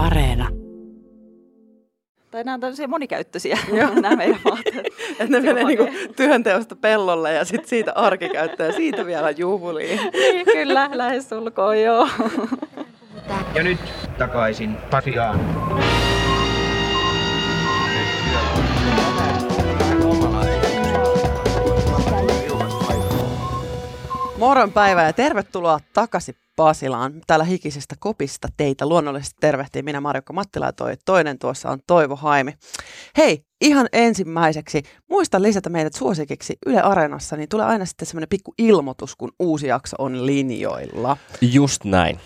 Areena. Tai nämä on tämmöisiä monikäyttöisiä, nämä meidän vaatteet. Että ne menee niinku työnteosta pellolle ja sitten siitä arkikäyttöön ja siitä vielä juhliin. niin, kyllä, lähes sulkoon, joo. Ja nyt takaisin Pasiaan. Moron päivää ja tervetuloa takaisin Pasilaan. Täällä hikisestä kopista teitä luonnollisesti tervehtii minä Marjukka Mattila ja toi toinen tuossa on Toivo Haimi. Hei, ihan ensimmäiseksi muista lisätä meidät suosikiksi Yle Areenassa, niin tulee aina sitten semmoinen pikku ilmoitus, kun uusi jakso on linjoilla. Just näin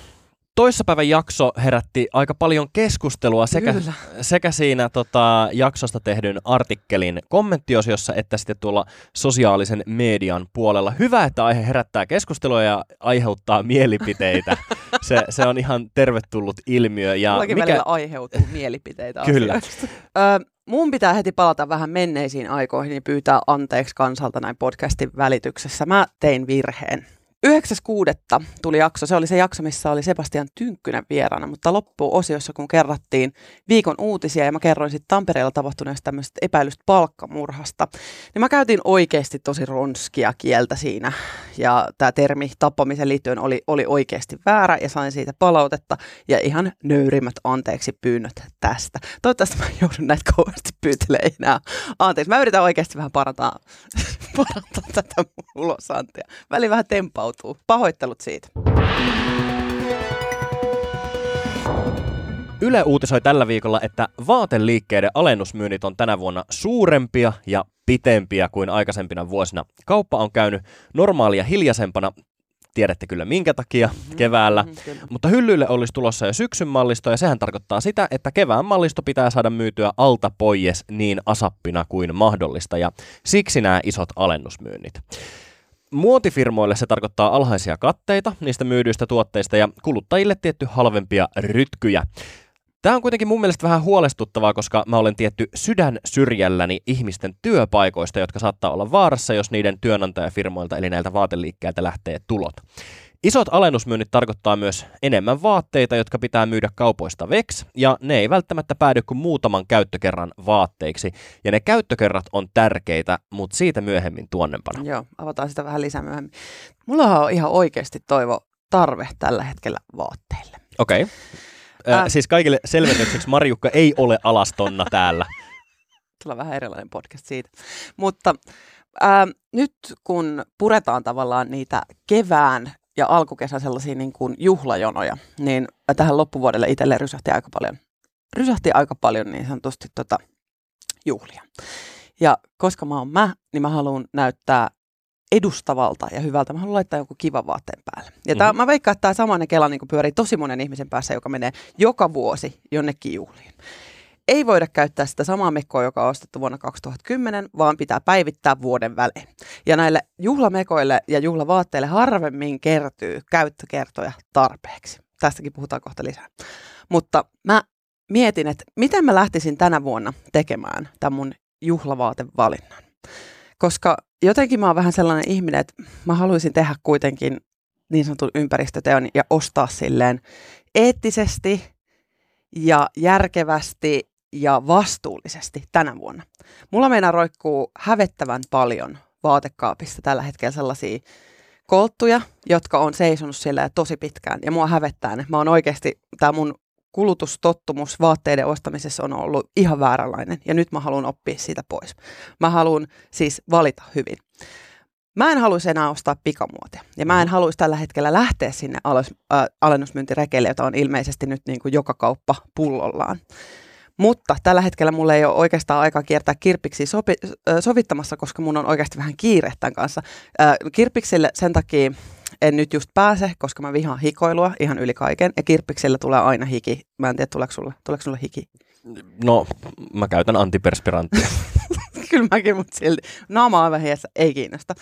toissapäivän jakso herätti aika paljon keskustelua sekä, sekä siinä tota, jaksosta tehdyn artikkelin kommenttiosiossa että sitten tuolla sosiaalisen median puolella. Hyvä, että aihe herättää keskustelua ja aiheuttaa mielipiteitä. Se, se on ihan tervetullut ilmiö. Ja Mullakin mikä... välillä aiheutuu mielipiteitä Kyllä. Ö, mun pitää heti palata vähän menneisiin aikoihin ja pyytää anteeksi kansalta näin podcastin välityksessä. Mä tein virheen. 9.6. tuli jakso. Se oli se jakso, missä oli Sebastian Tynkkynen vieraana, mutta loppuosiossa, kun kerrattiin viikon uutisia ja mä kerroin sitten Tampereella tapahtuneesta tämmöistä epäilystä palkkamurhasta, niin mä käytin oikeasti tosi ronskia kieltä siinä. Ja tämä termi tappamisen liittyen oli, oli oikeasti väärä ja sain siitä palautetta ja ihan nöyrimmät anteeksi pyynnöt tästä. Toivottavasti mä joudun näitä kovasti pyytelemään enää anteeksi. Mä yritän oikeasti vähän parantaa, parantaa tätä ulosantia. Väli vähän tempautuu. Pahoittelut siitä. Yle uutisoi tällä viikolla, että vaateliikkeiden alennusmyynnit on tänä vuonna suurempia ja pitempiä kuin aikaisempina vuosina. Kauppa on käynyt normaalia hiljaisempana tiedätte kyllä minkä takia mm-hmm. keväällä. Mm-hmm, Mutta hyllyille olisi tulossa jo syksyn mallisto ja sehän tarkoittaa sitä, että kevään mallisto pitää saada myytyä alta pois niin asappina kuin mahdollista ja siksi nämä isot alennusmyynnit. Muotifirmoille se tarkoittaa alhaisia katteita niistä myydyistä tuotteista ja kuluttajille tietty halvempia rytkyjä. Tämä on kuitenkin mun mielestä vähän huolestuttavaa, koska mä olen tietty sydän syrjälläni ihmisten työpaikoista, jotka saattaa olla vaarassa, jos niiden työnantajafirmoilta eli näiltä vaateliikkeiltä lähtee tulot. Isot alennusmyynnit tarkoittaa myös enemmän vaatteita, jotka pitää myydä kaupoista veks, ja ne ei välttämättä päädy kuin muutaman käyttökerran vaatteiksi. Ja ne käyttökerrat on tärkeitä, mutta siitä myöhemmin tuonnempana. Joo, avataan sitä vähän lisää myöhemmin. Mulla on ihan oikeasti toivo tarve tällä hetkellä vaatteille. Okei. Okay. Äh, äh. Siis kaikille selvennykseksi Marjukka ei ole alastonna täällä. Tulla vähän erilainen podcast siitä. Mutta äh, nyt kun puretaan tavallaan niitä kevään ja alkukesän sellaisia niin kuin juhlajonoja, niin tähän loppuvuodelle itselleen rysähti aika paljon, rysähti aika paljon niin sanotusti tota, juhlia. Ja koska mä oon mä, niin mä haluan näyttää edustavalta ja hyvältä. Mä haluan laittaa joku kiva vaatteen päälle. Ja tää, mm-hmm. mä veikkaan, että tämä samainen kela niin pyörii tosi monen ihmisen päässä, joka menee joka vuosi jonnekin juhliin ei voida käyttää sitä samaa mekkoa, joka on ostettu vuonna 2010, vaan pitää päivittää vuoden välein. Ja näille juhlamekoille ja juhlavaatteille harvemmin kertyy käyttökertoja tarpeeksi. Tästäkin puhutaan kohta lisää. Mutta mä mietin, että miten mä lähtisin tänä vuonna tekemään tämän mun juhlavaatevalinnan. Koska jotenkin mä oon vähän sellainen ihminen, että mä haluaisin tehdä kuitenkin niin sanotun ympäristöteon ja ostaa silleen eettisesti ja järkevästi ja vastuullisesti tänä vuonna. Mulla meinaa roikkuu hävettävän paljon vaatekaapissa tällä hetkellä sellaisia kolttuja, jotka on seisonut siellä tosi pitkään. Ja mua hävettää ne. Mä oon oikeasti, tämä mun kulutustottumus vaatteiden ostamisessa on ollut ihan vääränlainen. Ja nyt mä haluan oppia siitä pois. Mä haluan siis valita hyvin. Mä en haluaisi enää ostaa pikamuotia. Ja mä en haluaisi tällä hetkellä lähteä sinne alos, äh, alennusmyyntirekeille, jota on ilmeisesti nyt niin kuin joka kauppa pullollaan. Mutta tällä hetkellä mulla ei ole oikeastaan aikaa kiertää kirpiksi sovittamassa, koska mun on oikeasti vähän kiire tämän kanssa. kirpiksille sen takia en nyt just pääse, koska mä vihaan hikoilua ihan yli kaiken. Ja kirppiksillä tulee aina hiki. Mä en tiedä, tuleeko sulle, tuleeko sulle hiki? No, mä käytän antiperspiranttia. Kyllä mäkin, mutta silti. Naama on vähän ei kiinnosta.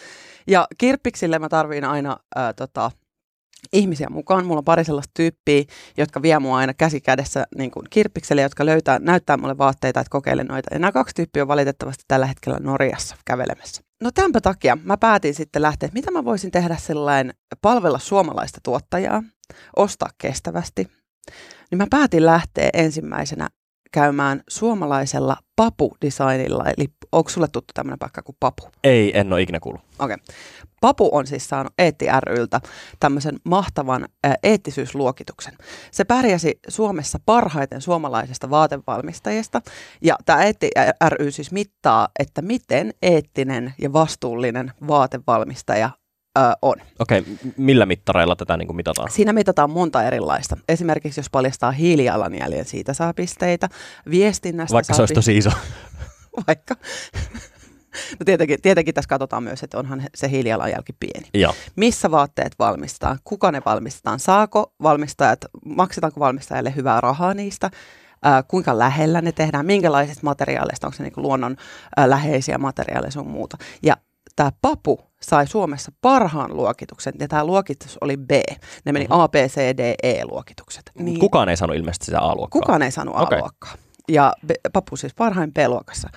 Ja kirppiksille mä tarviin aina ää, tota, ihmisiä mukaan. Mulla on pari sellaista tyyppiä, jotka vie mua aina käsi kädessä niin kuin kirppikselle, jotka löytää, näyttää mulle vaatteita, että kokeilen noita. Ja nämä kaksi tyyppiä on valitettavasti tällä hetkellä Norjassa kävelemässä. No tämänpä takia mä päätin sitten lähteä, että mitä mä voisin tehdä sellainen palvella suomalaista tuottajaa, ostaa kestävästi, niin mä päätin lähteä ensimmäisenä käymään suomalaisella Papu-designilla, eli onko sulle tuttu tämmöinen paikka kuin Papu? Ei, en ole ikinä kuullut. Okei. Okay. Papu on siis saanut Eetti ryltä tämmöisen mahtavan ää, eettisyysluokituksen. Se pärjäsi Suomessa parhaiten suomalaisesta vaatevalmistajista, ja tämä Eetti ry siis mittaa, että miten eettinen ja vastuullinen vaatevalmistaja ää, on. Okei, okay. millä mittareilla tätä niin kuin mitataan? Siinä mitataan monta erilaista. Esimerkiksi jos paljastaa hiilijalanjäljen, siitä saa pisteitä. Viestinnästä Vaikka saa se olisi tosi iso. Vaikka. No tietenkin, tietenkin tässä katsotaan myös, että onhan se hiilijalanjälki pieni. Joo. Missä vaatteet valmistetaan, kuka ne valmistetaan, saako valmistajat, maksetaanko valmistajalle hyvää rahaa niistä, ää, kuinka lähellä ne tehdään, minkälaisista materiaaleista, onko se niin luonnon ää, läheisiä materiaaleja sun muuta. Ja tämä papu sai Suomessa parhaan luokituksen, ja tämä luokitus oli B. Ne meni A, B, C, D, E-luokitukset. Niin. Kukaan ei saanut ilmeisesti sitä A-luokkaa. Kukaan ei saanut A-luokkaa. Okay. Ja B, papu siis parhain B-luokassa.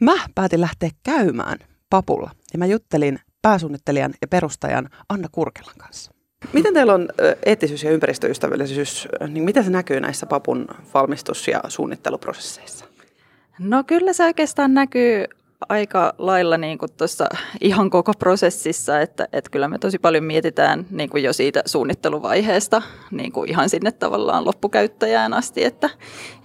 Mä päätin lähteä käymään papulla, ja mä juttelin pääsuunnittelijan ja perustajan Anna Kurkelan kanssa. Miten teillä on eettisyys ja ympäristöystävällisyys, niin miten se näkyy näissä papun valmistus- ja suunnitteluprosesseissa? No kyllä se oikeastaan näkyy aika lailla niin kuin tuossa ihan koko prosessissa, että, että kyllä me tosi paljon mietitään niin kuin jo siitä suunnitteluvaiheesta niin kuin ihan sinne tavallaan loppukäyttäjään asti, että,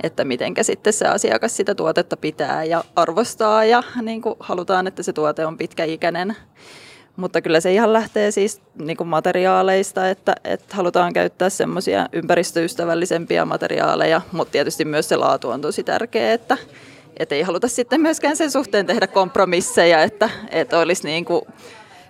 että mitenkä sitten se asiakas sitä tuotetta pitää ja arvostaa ja niin kuin halutaan, että se tuote on pitkäikäinen. Mutta kyllä se ihan lähtee siis niin kuin materiaaleista, että, että halutaan käyttää semmoisia ympäristöystävällisempiä materiaaleja, mutta tietysti myös se laatu on tosi tärkeä, että, että ei haluta sitten myöskään sen suhteen tehdä kompromisseja, että, että olisi niin kuin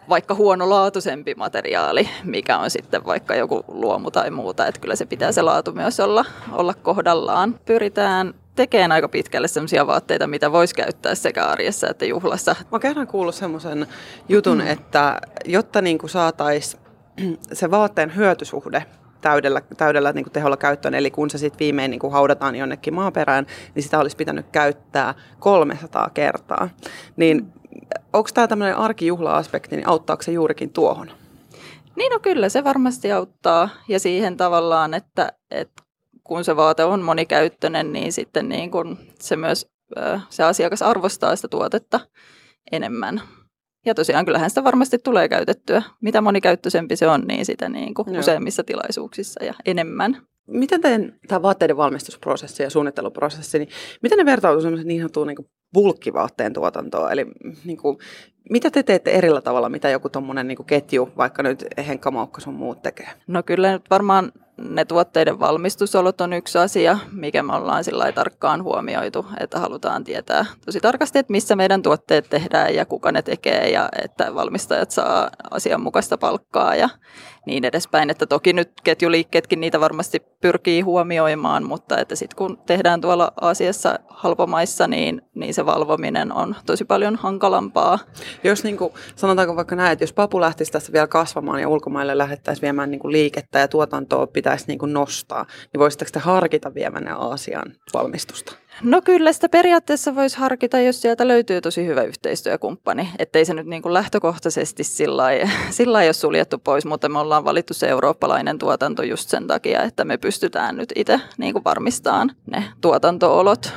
vaikka huonolaatuisempi materiaali, mikä on sitten vaikka joku luomu tai muuta. Että kyllä se pitää se laatu myös olla, olla kohdallaan. Pyritään tekemään aika pitkälle sellaisia vaatteita, mitä voisi käyttää sekä arjessa että juhlassa. Mä kerran kuullut semmoisen jutun, että jotta niin saataisiin se vaatteen hyötysuhde täydellä, täydellä niin kuin teholla käyttöön. Eli kun se sitten viimein niin kuin haudataan jonnekin maaperään, niin sitä olisi pitänyt käyttää 300 kertaa. Niin onko tämä tämmöinen arkijuhla-aspekti, niin auttaako se juurikin tuohon? Niin no kyllä, se varmasti auttaa. Ja siihen tavallaan, että, että kun se vaate on monikäyttöinen, niin sitten niin kun se myös se asiakas arvostaa sitä tuotetta enemmän. Ja tosiaan kyllähän sitä varmasti tulee käytettyä. Mitä monikäyttöisempi se on, niin sitä niin kuin useimmissa tilaisuuksissa ja enemmän. Miten teidän tämä vaatteiden valmistusprosessi ja suunnitteluprosessi, niin miten ne vertautuu semmoisen niin sanottuun niin bulkkivaatteen tuotantoon? Eli niin kuin, mitä te teette erillä tavalla, mitä joku tuommoinen niin ketju, vaikka nyt Henkka Maukka sun muut tekee? No kyllä nyt varmaan ne tuotteiden valmistusolot on yksi asia, mikä me ollaan sillä tarkkaan huomioitu, että halutaan tietää tosi tarkasti, että missä meidän tuotteet tehdään ja kuka ne tekee ja että valmistajat saa asianmukaista palkkaa ja niin edespäin. Että toki nyt ketjuliikkeetkin niitä varmasti pyrkii huomioimaan, mutta että sitten kun tehdään tuolla Aasiassa halpomaissa, niin, niin se valvominen on tosi paljon hankalampaa. Jos niin kuin, sanotaanko vaikka näin, että jos papu lähtisi tässä vielä kasvamaan ja ulkomaille lähettäisiin viemään niin kuin liikettä ja tuotantoa pitäisi niin kuin nostaa, niin voisitteko te harkita viemään Aasian valmistusta? No kyllä sitä periaatteessa voisi harkita, jos sieltä löytyy tosi hyvä yhteistyökumppani. Ettei se nyt niin kuin lähtökohtaisesti sillä lailla ole suljettu pois, mutta me ollaan valittu se eurooppalainen tuotanto just sen takia, että me pystytään nyt itse niin kuin varmistamaan ne tuotantoolot.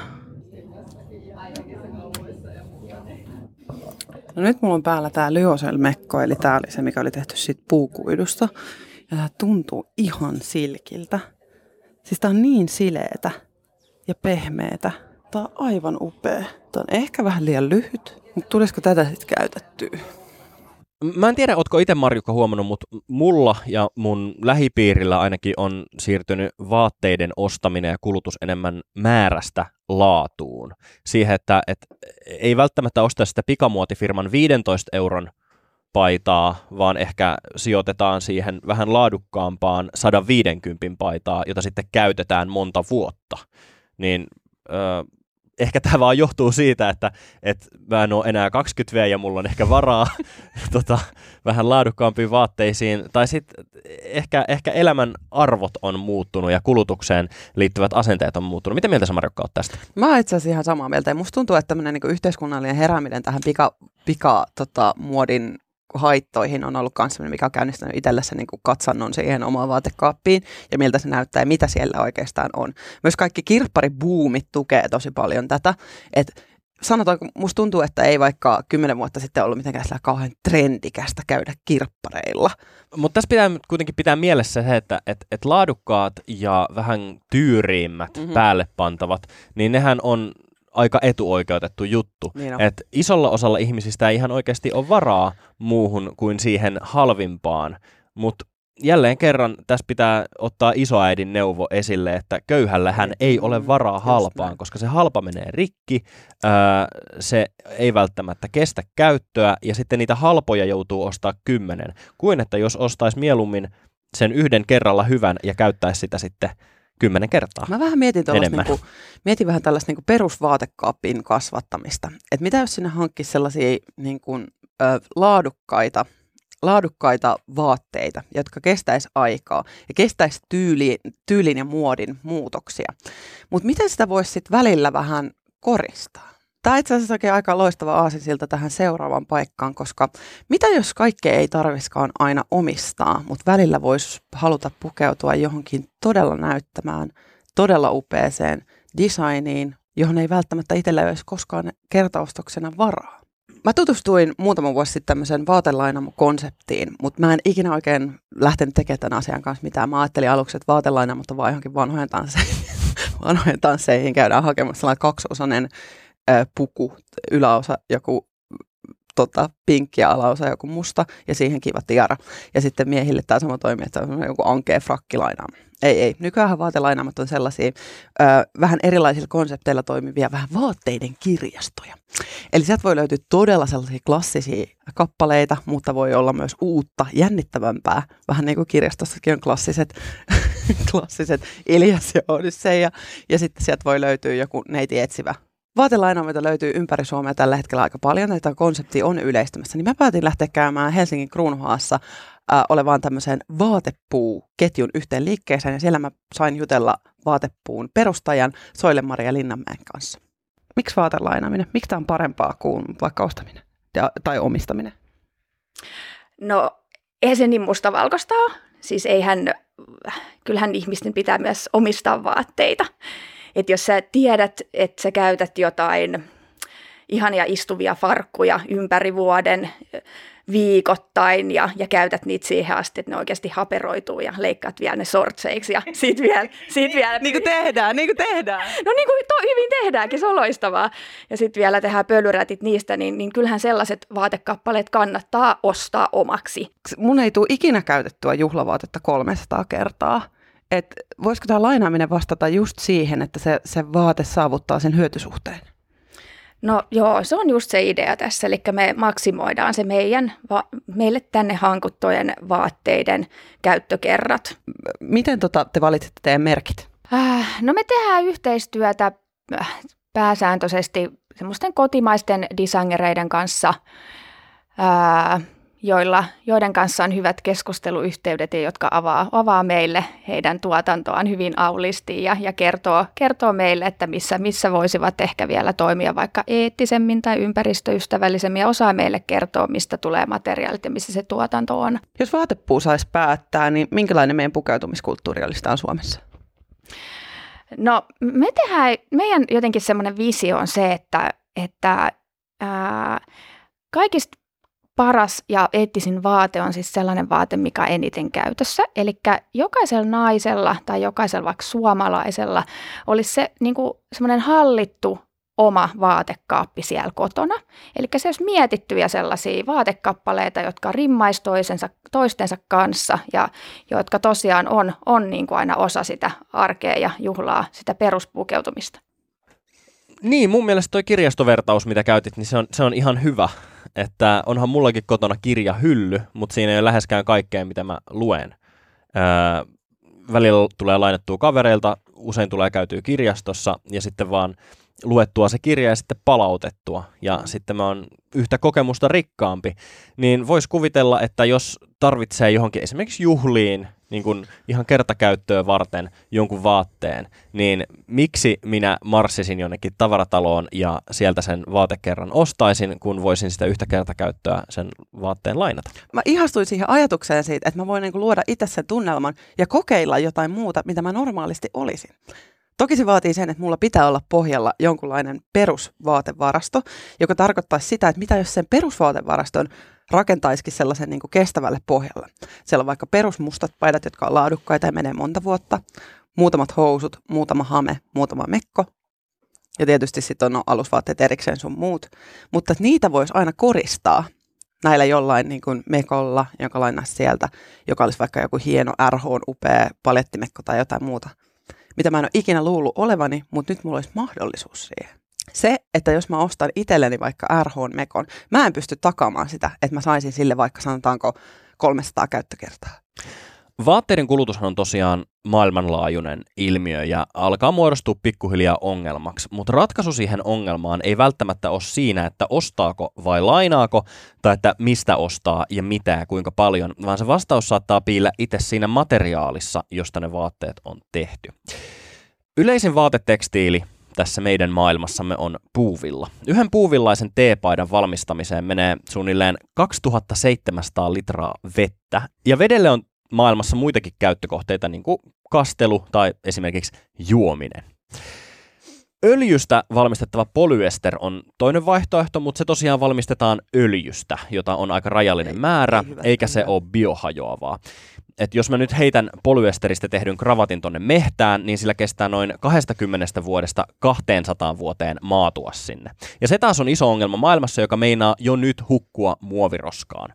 No nyt mulla on päällä tämä Lyosel-mekko, eli tämä oli se, mikä oli tehty siitä puukuidusta. Ja tämä tuntuu ihan silkiltä. Siis tämä on niin sileetä ja pehmeätä. Tämä on aivan upea. Tämä on ehkä vähän liian lyhyt, mutta tulisiko tätä sitten käytettyä? Mä en tiedä, ootko itse Marjukka huomannut, mutta mulla ja mun lähipiirillä ainakin on siirtynyt vaatteiden ostaminen ja kulutus enemmän määrästä laatuun. Siihen, että, että ei välttämättä osta sitä pikamuotifirman 15 euron paitaa, vaan ehkä sijoitetaan siihen vähän laadukkaampaan 150 paitaa, jota sitten käytetään monta vuotta. Niin ö, ehkä tämä vaan johtuu siitä, että, että mä en ole enää 20 v ja mulla on ehkä varaa tota, vähän laadukkaampiin vaatteisiin. Tai sitten ehkä, ehkä elämän arvot on muuttunut ja kulutukseen liittyvät asenteet on muuttunut. Miten mieltä sä Marjokka oot tästä? Mä oon itse asiassa ihan samaa mieltä. Ja musta tuntuu, että tämmöinen niin yhteiskunnallinen herääminen tähän pika, pika tota, muodin haittoihin on ollut myös mikä on käynnistänyt itselle se niin kuin katsannon siihen omaan vaatekaappiin ja miltä se näyttää ja mitä siellä oikeastaan on. Myös kaikki kirpparibuumit tukee tosi paljon tätä, että sanotaanko, musta tuntuu, että ei vaikka kymmenen vuotta sitten ollut mitenkään sillä kauhean trendikästä käydä kirppareilla. Mutta tässä pitää kuitenkin pitää mielessä se, että et, et laadukkaat ja vähän tyyriimmät mm-hmm. päälle pantavat, niin nehän on aika etuoikeutettu juttu. Niin Et isolla osalla ihmisistä ei ihan oikeasti ole varaa muuhun kuin siihen halvimpaan, mutta jälleen kerran tässä pitää ottaa isoäidin neuvo esille, että köyhällähän ei ole varaa halpaan, koska se halpa menee rikki, ää, se ei välttämättä kestä käyttöä ja sitten niitä halpoja joutuu ostaa kymmenen, kuin että jos ostaisi mieluummin sen yhden kerralla hyvän ja käyttäisi sitä sitten kymmenen kertaa. Mä vähän mietin, niin kuin, mietin vähän tällaista niin kuin perusvaatekaapin kasvattamista. Että mitä jos sinne hankkisi sellaisia niin kuin, ö, laadukkaita laadukkaita vaatteita, jotka kestäisi aikaa ja kestäisi tyyli, tyylin ja muodin muutoksia. Mutta miten sitä voisi sitten välillä vähän koristaa? Tämä itse asiassa on aika loistava aasinsilta tähän seuraavaan paikkaan, koska mitä jos kaikkea ei tarviskaan aina omistaa, mutta välillä voisi haluta pukeutua johonkin todella näyttämään, todella upeeseen designiin, johon ei välttämättä itsellä olisi koskaan kertaostoksena varaa. Mä tutustuin muutama vuosi sitten tämmöiseen vaatelainamo-konseptiin, mutta mä en ikinä oikein lähtenyt tekemään tämän asian kanssa mitään. Mä ajattelin aluksi, että vaatelainamot vaan johonkin vanhojen tansseihin, vanhojen tansseihin käydään hakemassa sellainen kaksiosainen ö, puku, yläosa joku tota, pinkki ja alaosa joku musta ja siihen kiva tiara. Ja sitten miehille tämä sama toimii, että on joku ankea frakkilainaama. Ei, ei. Nykyään vaatelainaamat on sellaisia ö, vähän erilaisilla konsepteilla toimivia vähän vaatteiden kirjastoja. Eli sieltä voi löytyä todella sellaisia klassisia kappaleita, mutta voi olla myös uutta, jännittävämpää. Vähän niin kuin kirjastossakin on klassiset, klassiset Ilias ja Odysseja. Ja sitten sieltä voi löytyä joku neiti etsivä Vaatelainaamista löytyy ympäri Suomea tällä hetkellä aika paljon, että konsepti on yleistymässä, niin mä päätin lähteä käymään Helsingin Kruunhaassa äh, olevaan tämmöiseen vaatepuuketjun yhteen liikkeeseen, ja siellä mä sain jutella vaatepuun perustajan Soile-Maria Linnanmäen kanssa. Miksi vaatelainaaminen? Miksi tämä on parempaa kuin vaikka ostaminen ja, tai omistaminen? No, eihän se niin mustavalkoista ole. Siis eihän, kyllähän ihmisten pitää myös omistaa vaatteita. Että jos sä tiedät, että sä käytät jotain ihania istuvia farkkuja ympäri vuoden viikoittain ja, ja käytät niitä siihen asti, että ne oikeasti haperoituu ja leikkaat vielä ne sortseiksi ja sit vielä... Sit vielä niin kuin tehdään, niin kuin tehdään. No niin kuin to, hyvin tehdäänkin, se on loistavaa. Ja sitten vielä tehdään pölyrätit niistä, niin, niin kyllähän sellaiset vaatekappaleet kannattaa ostaa omaksi. Mun ei tule ikinä käytettyä juhlavaatetta 300 kertaa että voisiko tämä lainaaminen vastata just siihen, että se, se vaate saavuttaa sen hyötysuhteen? No joo, se on just se idea tässä, eli me maksimoidaan se meidän, va- meille tänne hankuttujen vaatteiden käyttökerrat. Miten tota te valitsitte teidän merkit? Äh, no me tehdään yhteistyötä äh, pääsääntöisesti semmoisten kotimaisten designereiden kanssa, äh, joilla, joiden kanssa on hyvät keskusteluyhteydet ja jotka avaa, avaa meille heidän tuotantoaan hyvin aulisti ja, ja kertoo, kertoo meille, että missä, missä voisivat ehkä vielä toimia vaikka eettisemmin tai ympäristöystävällisemmin ja osaa meille kertoa, mistä tulee materiaalit ja missä se tuotanto on. Jos vaatepuu saisi päättää, niin minkälainen meidän pukeutumiskulttuuri olisi Suomessa? No me tehdään, meidän jotenkin semmoinen visio on se, että, että ää, kaikista paras ja eettisin vaate on siis sellainen vaate, mikä on eniten käytössä. Eli jokaisella naisella tai jokaisella vaikka suomalaisella olisi se niin kuin semmoinen hallittu oma vaatekaappi siellä kotona. Eli se olisi mietittyjä sellaisia vaatekappaleita, jotka rimmaisi toisensa, toistensa kanssa ja jotka tosiaan on, on niin kuin aina osa sitä arkea ja juhlaa, sitä peruspukeutumista. Niin, mun mielestä toi kirjastovertaus, mitä käytit, niin se on, se on ihan hyvä että onhan mullakin kotona kirjahylly, mutta siinä ei ole läheskään kaikkea, mitä mä luen. Öö, välillä tulee lainattua kavereilta, usein tulee käytyä kirjastossa ja sitten vaan luettua se kirja ja sitten palautettua. Ja sitten mä oon yhtä kokemusta rikkaampi. Niin voisi kuvitella, että jos tarvitsee johonkin esimerkiksi juhliin, niin kuin ihan kertakäyttöä varten jonkun vaatteen, niin miksi minä marssisin jonnekin tavarataloon ja sieltä sen vaatekerran ostaisin, kun voisin sitä yhtä kertakäyttöä sen vaatteen lainata? Mä ihastuin siihen ajatukseen siitä, että mä voin niin luoda itse sen tunnelman ja kokeilla jotain muuta, mitä mä normaalisti olisin. Toki se vaatii sen, että mulla pitää olla pohjalla jonkunlainen perusvaatevarasto, joka tarkoittaa sitä, että mitä jos sen perusvaatevaraston rakentaisikin sellaisen niin kuin kestävälle pohjalle. Siellä on vaikka perusmustat paidat, jotka on laadukkaita ja menee monta vuotta, muutamat housut, muutama hame, muutama mekko, ja tietysti sitten on alusvaatteet erikseen sun muut, mutta niitä voisi aina koristaa näillä jollain niin kuin mekolla, joka lainasi sieltä, joka olisi vaikka joku hieno RH upea palettimekko tai jotain muuta – mitä mä en ole ikinä luullut olevani, mutta nyt mulla olisi mahdollisuus siihen. Se, että jos mä ostan itselleni vaikka RH Mekon, mä en pysty takaamaan sitä, että mä saisin sille vaikka sanotaanko 300 käyttökertaa. Vaatteiden kulutushan on tosiaan maailmanlaajuinen ilmiö ja alkaa muodostua pikkuhiljaa ongelmaksi, mutta ratkaisu siihen ongelmaan ei välttämättä ole siinä, että ostaako vai lainaako, tai että mistä ostaa ja mitä kuinka paljon, vaan se vastaus saattaa piillä itse siinä materiaalissa, josta ne vaatteet on tehty. Yleisin vaatetekstiili tässä meidän maailmassamme on puuvilla. Yhden puuvillaisen teepaidan valmistamiseen menee suunnilleen 2700 litraa vettä, ja vedelle on maailmassa muitakin käyttökohteita, niin kuin kastelu tai esimerkiksi juominen. Öljystä valmistettava polyester on toinen vaihtoehto, mutta se tosiaan valmistetaan öljystä, jota on aika rajallinen ei, määrä, ei eikä se ole biohajoavaa. Et jos mä nyt heitän polyesteristä tehdyn kravatin tonne mehtään, niin sillä kestää noin 20 vuodesta 200 vuoteen maatua sinne. Ja se taas on iso ongelma maailmassa, joka meinaa jo nyt hukkua muoviroskaan.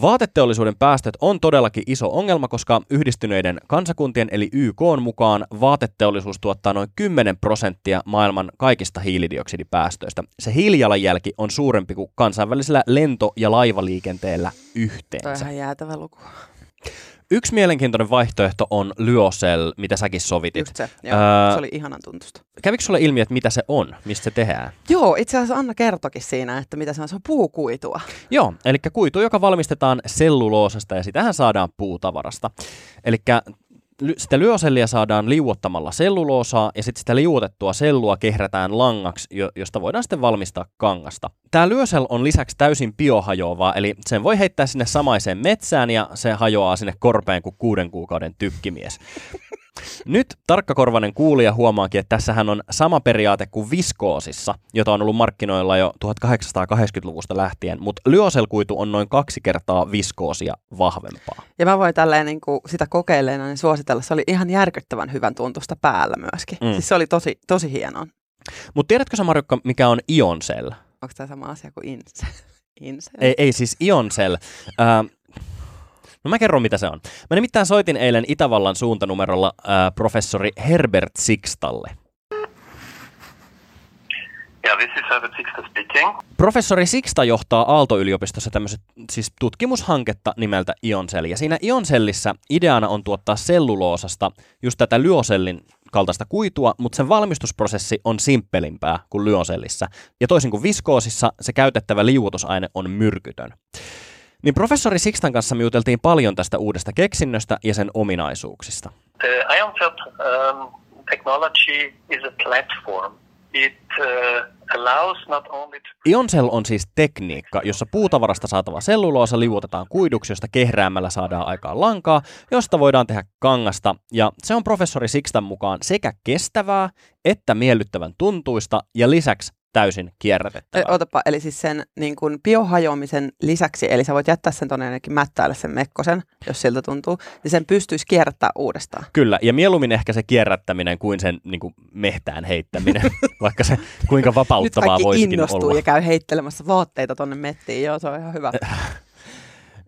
Vaateteollisuuden päästöt on todellakin iso ongelma, koska yhdistyneiden kansakuntien eli YK mukaan vaateteollisuus tuottaa noin 10 prosenttia maailman kaikista hiilidioksidipäästöistä. Se hiilijalanjälki on suurempi kuin kansainvälisellä lento- ja laivaliikenteellä yhteensä. On ihan jäätävä luku. Yksi mielenkiintoinen vaihtoehto on Lyocell, mitä säkin sovitit. Just se, joo, öö, se oli ihanan tuntusta. Kävikö sulle ilmi, että mitä se on, mistä se tehdään? Joo, itse asiassa Anna kertokin siinä, että mitä se on, se on puukuitua. Joo, eli kuitu, joka valmistetaan selluloosasta ja sitähän saadaan puutavarasta. Eli sitä lyöselliä saadaan liuottamalla selluloosaa ja sitten sitä liuotettua sellua kehrätään langaksi, josta voidaan sitten valmistaa kangasta. Tämä lyösel on lisäksi täysin biohajoavaa, eli sen voi heittää sinne samaiseen metsään ja se hajoaa sinne korpeen kuin kuuden kuukauden tykkimies. Nyt tarkkakorvainen kuulija huomaakin, että tässähän on sama periaate kuin viskoosissa, jota on ollut markkinoilla jo 1880-luvusta lähtien, mutta lyoselkuitu on noin kaksi kertaa viskoosia vahvempaa. Ja mä voin tälleen niin kuin sitä kokeilleena niin suositella, se oli ihan järkyttävän hyvän tuntusta päällä myöskin. Mm. Siis se oli tosi, tosi hienoa. Mutta tiedätkö sä Marjukka, mikä on Ioncell? Onko tämä sama asia kuin Incel? Ei, ei siis Ioncell. Äh, No mä kerron, mitä se on. Mä nimittäin soitin eilen Itävallan suuntanumerolla äh, professori Herbert Sixtalle. Yeah, this is Herbert Sixta speaking. Professori Sixta johtaa Aalto-yliopistossa tämmöiset siis tutkimushanketta nimeltä Ioncell. Ja siinä Ioncellissä ideana on tuottaa selluloosasta just tätä lyosellin kaltaista kuitua, mutta sen valmistusprosessi on simppelimpää kuin lyosellissa. Ja toisin kuin viskoosissa, se käytettävä liuotusaine on myrkytön. Niin professori Sixtan kanssa me juteltiin paljon tästä uudesta keksinnöstä ja sen ominaisuuksista. The um, technology is a platform. It uh. IonCell on siis tekniikka, jossa puutavarasta saatava selluloosa liuotetaan kuiduksi, josta kehräämällä saadaan aikaan lankaa, josta voidaan tehdä kangasta. Ja se on professori Sixtan mukaan sekä kestävää että miellyttävän tuntuista ja lisäksi täysin kierrätettävää. Otapa, eli siis sen niin kuin biohajoamisen lisäksi, eli sä voit jättää sen tuonne ainakin mättäälle sen mekkosen, jos siltä tuntuu, niin sen pystyisi kierrättämään uudestaan. Kyllä, ja mieluummin ehkä se kierrättäminen kuin sen niin kuin mehtään heittäminen, vaikka se kuinka vapauttavaa voisikin olla. ja käy heittelemässä vaatteita tuonne mettiin, joo se on ihan hyvä.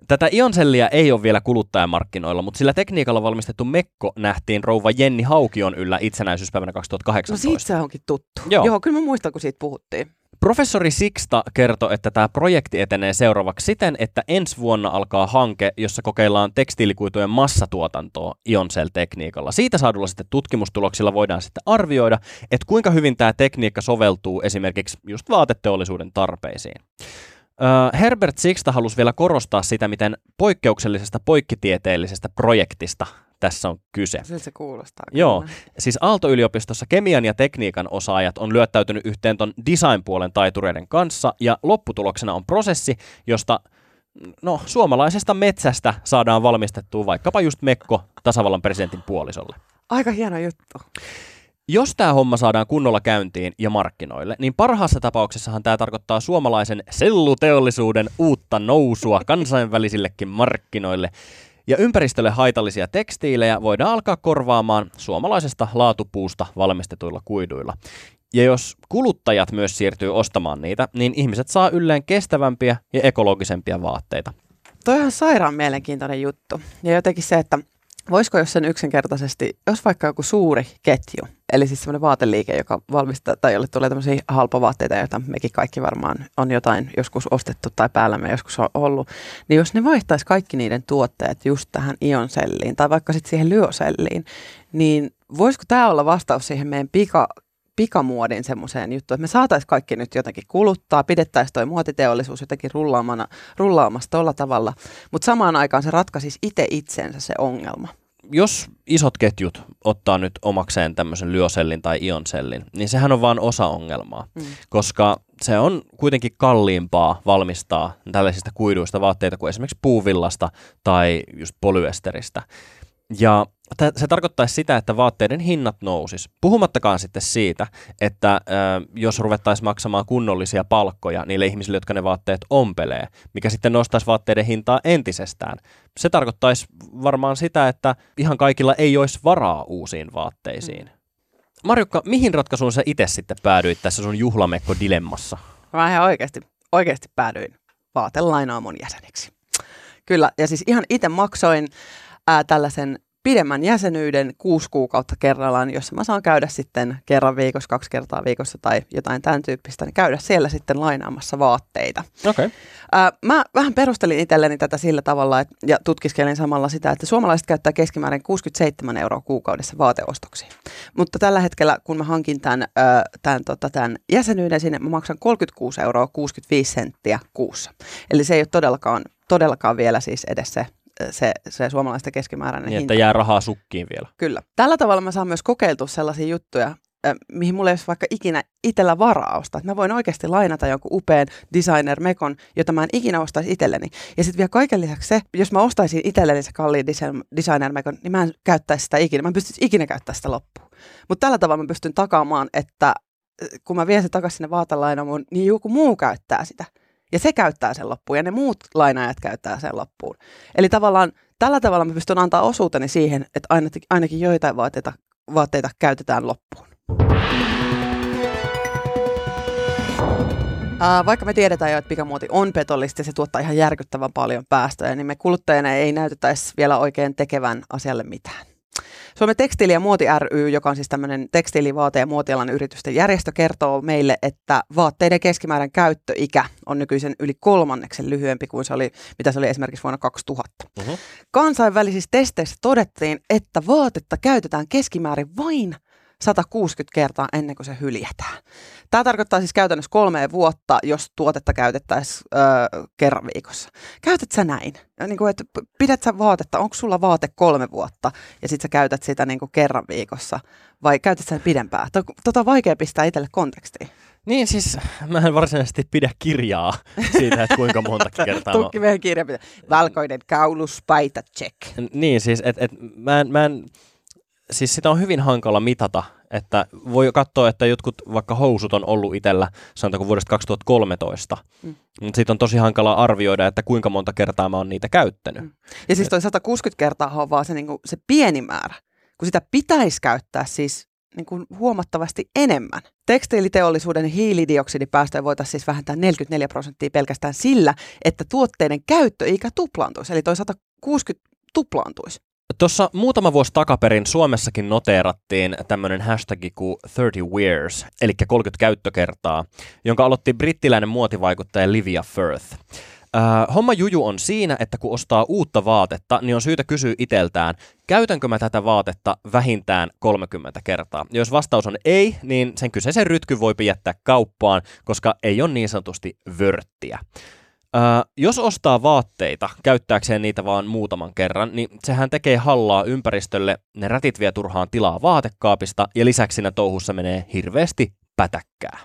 Tätä ionsellia ei ole vielä kuluttajamarkkinoilla, mutta sillä tekniikalla valmistettu mekko nähtiin rouva Jenni Haukion yllä itsenäisyyspäivänä 2018. No siitä se onkin tuttu. Joo. Joo, kyllä mä muistan, kun siitä puhuttiin. Professori Sixta kertoi, että tämä projekti etenee seuraavaksi siten, että ensi vuonna alkaa hanke, jossa kokeillaan tekstiilikuitujen massatuotantoa Ioncell-tekniikalla. Siitä saadulla sitten tutkimustuloksilla voidaan sitten arvioida, että kuinka hyvin tämä tekniikka soveltuu esimerkiksi just vaateteollisuuden tarpeisiin. Herbert Sixta halusi vielä korostaa sitä, miten poikkeuksellisesta poikkitieteellisestä projektista tässä on kyse. Siltä se kuulostaa. Joo, kyllä. siis Aalto-yliopistossa kemian ja tekniikan osaajat on lyöttäytynyt yhteen ton design-puolen taitureiden kanssa, ja lopputuloksena on prosessi, josta no, suomalaisesta metsästä saadaan valmistettua vaikkapa just mekko tasavallan presidentin puolisolle. Aika hieno juttu. Jos tämä homma saadaan kunnolla käyntiin ja markkinoille, niin parhaassa tapauksessahan tämä tarkoittaa suomalaisen selluteollisuuden uutta nousua kansainvälisillekin markkinoille. Ja ympäristölle haitallisia tekstiilejä voidaan alkaa korvaamaan suomalaisesta laatupuusta valmistetuilla kuiduilla. Ja jos kuluttajat myös siirtyy ostamaan niitä, niin ihmiset saa ylleen kestävämpiä ja ekologisempia vaatteita. Toi on sairaan mielenkiintoinen juttu. Ja jotenkin se, että voisiko jos sen yksinkertaisesti, jos vaikka joku suuri ketju, eli siis semmoinen vaateliike, joka valmistaa tai jolle tulee tämmöisiä halpavaatteita, joita mekin kaikki varmaan on jotain joskus ostettu tai päällämme joskus on ollut, niin jos ne vaihtaisi kaikki niiden tuotteet just tähän ionselliin tai vaikka sitten siihen lyoselliin, niin voisiko tämä olla vastaus siihen meidän pika pikamuodin semmoiseen juttuun, että me saataisiin kaikki nyt jotenkin kuluttaa, pidettäisiin toi muotiteollisuus jotenkin rullaamana, rullaamassa tuolla tavalla, mutta samaan aikaan se ratkaisisi itse itsensä se ongelma. Jos isot ketjut ottaa nyt omakseen tämmöisen lyosellin tai ionsellin, niin sehän on vain osa ongelmaa, mm. koska se on kuitenkin kalliimpaa valmistaa tällaisista kuiduista vaatteita kuin esimerkiksi puuvillasta tai just polyesteristä. Ja se tarkoittaisi sitä, että vaatteiden hinnat nousis. Puhumattakaan sitten siitä, että jos ruvettaisiin maksamaan kunnollisia palkkoja niille ihmisille, jotka ne vaatteet ompelee, mikä sitten nostaisi vaatteiden hintaa entisestään. Se tarkoittaisi varmaan sitä, että ihan kaikilla ei olisi varaa uusiin vaatteisiin. Mm. Marjukka, mihin ratkaisuun sä itse sitten päädyit tässä sun juhlamekko-dilemmassa? Mä ihan oikeasti, oikeasti päädyin vaatelainaamon jäseneksi. Kyllä, ja siis ihan itse maksoin ää, tällaisen pidemmän jäsenyyden kuusi kuukautta kerrallaan, jossa mä saan käydä sitten kerran viikossa, kaksi kertaa viikossa tai jotain tämän tyyppistä, niin käydä siellä sitten lainaamassa vaatteita. Okay. Ää, mä vähän perustelin itselleni tätä sillä tavalla, että, ja tutkiskelin samalla sitä, että suomalaiset käyttää keskimäärin 67 euroa kuukaudessa vaateostoksiin. Mutta tällä hetkellä, kun mä hankin tämän, ää, tämän, tota, tämän jäsenyyden sinne, mä maksan 36 euroa 65 senttiä kuussa. Eli se ei ole todellakaan, todellakaan vielä siis edes se se, se suomalaisten keskimääräinen niin, hinta. että jää rahaa sukkiin vielä. Kyllä. Tällä tavalla mä saan myös kokeiltua sellaisia juttuja, mihin mulla ei olisi vaikka ikinä itsellä varausta. Mä voin oikeasti lainata jonkun upean designer-mekon, jota mä en ikinä ostaisi itselleni. Ja sitten vielä kaiken lisäksi se, jos mä ostaisin itselleni se kalliin designer-mekon, niin mä en käyttäisi sitä ikinä. Mä en pystyisi ikinä käyttämään sitä loppuun. Mutta tällä tavalla mä pystyn takaamaan, että kun mä vien se takaisin sinne vaatelainamuun, niin joku muu käyttää sitä. Ja se käyttää sen loppuun ja ne muut lainaajat käyttää sen loppuun. Eli tavallaan tällä tavalla mä pystyn antaa osuuteni siihen, että ainakin, ainakin joitain vaatteita, vaatteita käytetään loppuun. Vaikka me tiedetään jo, että pikamuoti on petollista ja se tuottaa ihan järkyttävän paljon päästöjä, niin me kuluttajana ei näytettäisi vielä oikein tekevän asialle mitään. Suomen tekstiili- ja muoti ry, joka on siis tämmöinen tekstiili-, vaate- ja muotialan yritysten järjestö, kertoo meille, että vaatteiden keskimääräinen käyttöikä on nykyisen yli kolmanneksen lyhyempi kuin se oli, mitä se oli esimerkiksi vuonna 2000. Uh-huh. Mhm. Kansainvälisissä testeissä todettiin, että vaatetta käytetään keskimäärin vain 160 kertaa ennen kuin se hyljätään. Tämä tarkoittaa siis käytännössä kolmea vuotta, jos tuotetta käytettäisiin öö, kerran viikossa. Käytät sä näin? Niin kuin, että pidät sä vaatetta, onko sulla vaate kolme vuotta ja sitten sä käytät sitä niin kuin kerran viikossa vai käytät sä pidempään? Tota on vaikea pistää itselle kontekstiin. Niin siis, mä en varsinaisesti pidä kirjaa siitä, että kuinka monta kertaa Tukki meidän kirja pitää. Valkoinen kaulus, paita, check. Niin siis, että et, mä, en, mä en siis sitä on hyvin hankala mitata, että voi katsoa, että jotkut vaikka housut on ollut itsellä, sanotaanko vuodesta 2013, mm. mutta siitä on tosi hankala arvioida, että kuinka monta kertaa mä oon niitä käyttänyt. Mm. Ja siis toi 160 kertaa on vaan se, niin kuin, se pieni määrä, kun sitä pitäisi käyttää siis niin kuin huomattavasti enemmän. Tekstiiliteollisuuden hiilidioksidipäästöjä voitaisiin siis vähentää 44 prosenttia pelkästään sillä, että tuotteiden käyttöikä tuplaantuisi. Eli toi 160 tuplaantuisi. Tuossa muutama vuosi takaperin Suomessakin noteerattiin tämmöinen hashtag kuin 30 wears, eli 30 käyttökertaa, jonka aloitti brittiläinen muotivaikuttaja Livia Firth. Äh, homma juju on siinä, että kun ostaa uutta vaatetta, niin on syytä kysyä iteltään, käytänkö mä tätä vaatetta vähintään 30 kertaa. Jos vastaus on ei, niin sen kyseisen rytky voi jättää kauppaan, koska ei ole niin sanotusti vörttiä. Jos ostaa vaatteita käyttääkseen niitä vaan muutaman kerran, niin sehän tekee hallaa ympäristölle, ne rätit vie turhaan tilaa vaatekaapista ja lisäksi siinä touhussa menee hirveästi pätäkkää.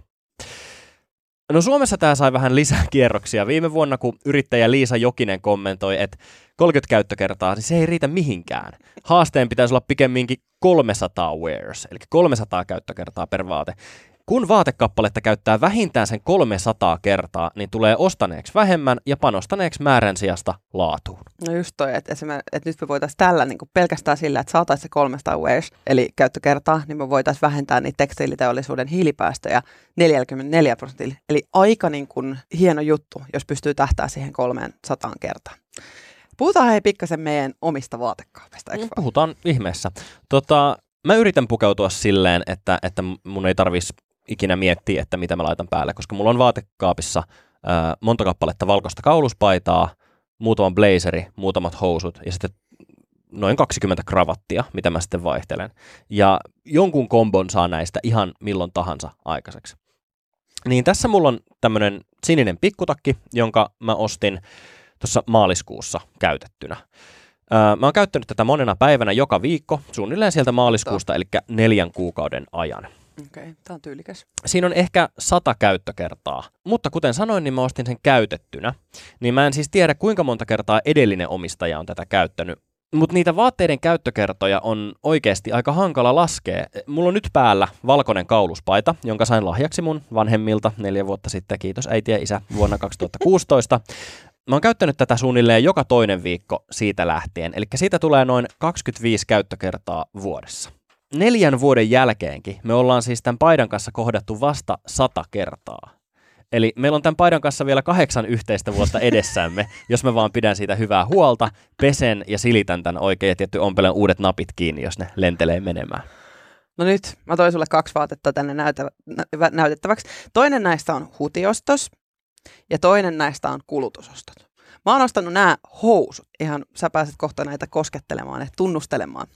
No Suomessa tämä sai vähän lisää kierroksia. Viime vuonna, kun yrittäjä Liisa Jokinen kommentoi, että 30 käyttökertaa, niin se ei riitä mihinkään. Haasteen pitäisi olla pikemminkin 300 wears, eli 300 käyttökertaa per vaate. Kun vaatekappaletta käyttää vähintään sen 300 kertaa, niin tulee ostaneeksi vähemmän ja panostaneeksi määrän sijasta laatuun. No just toi, että, että nyt me voitaisiin tällä niin kuin pelkästään sillä, että saataisiin se 300 wears, eli käyttökertaa, niin me voitaisiin vähentää niitä tekstiiliteollisuuden hiilipäästöjä 44 prosentilla. Eli aika niin kuin hieno juttu, jos pystyy tähtää siihen 300 kertaan. Puhutaan hei pikkasen meidän omista vaatekaapista, eikö Puhutaan ihmeessä. Tota, mä yritän pukeutua silleen, että, että mun ei tarvitsisi ikinä miettiä, että mitä mä laitan päälle, koska mulla on vaatekaapissa ää, monta kappaletta valkoista kauluspaitaa, muutama blazeri, muutamat housut ja sitten noin 20 kravattia, mitä mä sitten vaihtelen. Ja jonkun kombon saa näistä ihan milloin tahansa aikaiseksi. Niin tässä mulla on tämmönen sininen pikkutakki, jonka mä ostin tuossa maaliskuussa käytettynä. Öö, mä oon käyttänyt tätä monena päivänä joka viikko, suunnilleen sieltä maaliskuusta, eli neljän kuukauden ajan. Okei, okay, tämä on tyylikäs. Siinä on ehkä sata käyttökertaa, mutta kuten sanoin, niin mä ostin sen käytettynä. Niin mä en siis tiedä, kuinka monta kertaa edellinen omistaja on tätä käyttänyt. Mutta niitä vaatteiden käyttökertoja on oikeasti aika hankala laskea. Mulla on nyt päällä valkoinen kauluspaita, jonka sain lahjaksi mun vanhemmilta neljä vuotta sitten. Kiitos äiti ja isä vuonna 2016. Mä oon käyttänyt tätä suunnilleen joka toinen viikko siitä lähtien, eli siitä tulee noin 25 käyttökertaa vuodessa. Neljän vuoden jälkeenkin me ollaan siis tämän paidan kanssa kohdattu vasta sata kertaa. Eli meillä on tämän paidan kanssa vielä kahdeksan yhteistä vuotta edessämme, jos mä vaan pidän siitä hyvää huolta, pesen ja silitän tämän oikein ja tietty ompelen uudet napit kiinni, jos ne lentelee menemään. No nyt, mä toin sulle kaksi vaatetta tänne näytä, nä, näytettäväksi. Toinen näistä on hutiostos ja toinen näistä on kulutusostot. Mä oon ostanut nämä housut. Ihan sä pääset kohta näitä koskettelemaan ja tunnustelemaan.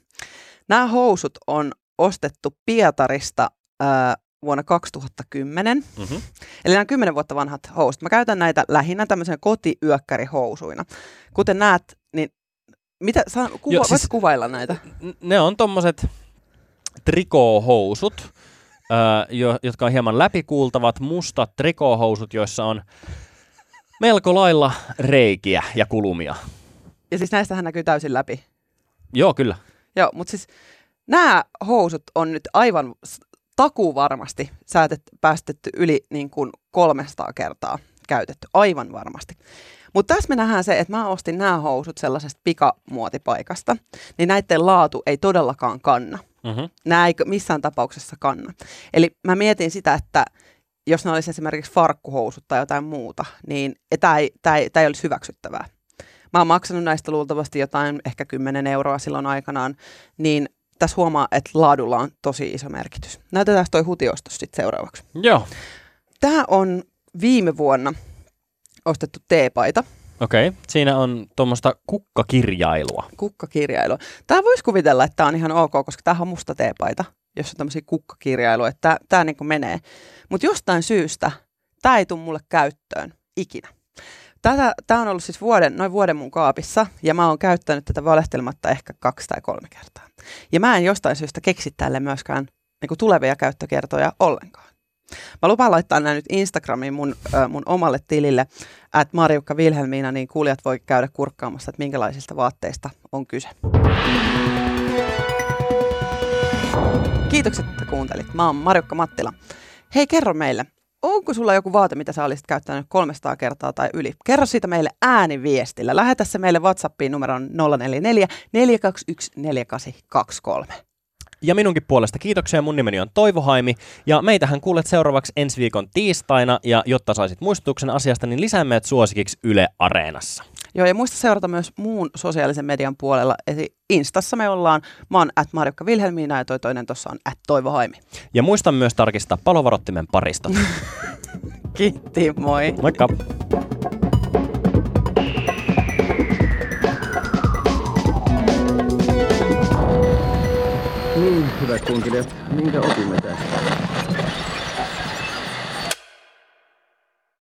Nämä housut on ostettu Pietarista ää, vuonna 2010. Mm-hmm. Eli nämä on 10 vuotta vanhat housut. Mä käytän näitä lähinnä tämmöisen kotiyökkärihousuina. Kuten näet, niin mitä, saa, kuva, Joo, siis, kuvailla näitä? Ne on tommoset trikoohousut, ää, jo, jotka on hieman läpikuultavat, mustat trikoohousut, joissa on melko lailla reikiä ja kulumia. Ja siis näistähän näkyy täysin läpi. Joo, kyllä. Joo, mutta siis nämä housut on nyt aivan takuu varmasti säätet, päästetty yli niin kuin 300 kertaa käytetty, aivan varmasti. Mutta tässä me nähdään se, että mä ostin nämä housut sellaisesta pikamuotipaikasta, niin näiden laatu ei todellakaan kanna. Mm-hmm. Nämä ei missään tapauksessa kanna. Eli mä mietin sitä, että jos ne olisi esimerkiksi farkkuhousut tai jotain muuta, niin tämä ei, tää ei, tää ei olisi hyväksyttävää. Mä oon maksanut näistä luultavasti jotain ehkä 10 euroa silloin aikanaan, niin tässä huomaa, että laadulla on tosi iso merkitys. Näytetään toi hutiostos sitten seuraavaksi. Joo. Tämä on viime vuonna ostettu teepaita. Okei, okay. siinä on tuommoista kukkakirjailua. Kukkakirjailua. Tämä voisi kuvitella, että tämä on ihan ok, koska tämä on musta teepaita, jos on tämmöisiä kukkakirjailuja, että tämä niin menee. Mutta jostain syystä tämä ei tule mulle käyttöön ikinä. Tätä, tämä on ollut siis vuoden, noin vuoden mun kaapissa ja mä oon käyttänyt tätä valehtelematta ehkä kaksi tai kolme kertaa. Ja mä en jostain syystä keksi tälle myöskään niin kuin tulevia käyttökertoja ollenkaan. Mä lupaan laittaa nämä nyt Instagramiin mun, äh, mun omalle tilille, että Marjukka Vilhelmiina, niin kuulijat voi käydä kurkkaamassa, että minkälaisista vaatteista on kyse. Kiitokset, että kuuntelit. Mä oon Marjukka Mattila. Hei, kerro meille, onko sulla joku vaate, mitä sä olisit käyttänyt 300 kertaa tai yli? Kerro siitä meille ääniviestillä. Lähetä se meille WhatsAppiin numeron 044 421 4823. Ja minunkin puolesta kiitoksia. Mun nimeni on Toivo Haimi ja meitähän kuulet seuraavaksi ensi viikon tiistaina ja jotta saisit muistutuksen asiasta, niin lisää meidät suosikiksi Yle Areenassa. Joo, ja muista seurata myös muun sosiaalisen median puolella. Eli Instassa me ollaan, mä oon at Marjukka Vilhelmiina ja toi toinen tuossa on at Toivo Haimi. Ja muista myös tarkistaa palovarottimen parista. Kiitti, moi. Moikka. Niin, hyvät kunkilijat, minkä opimme tästä?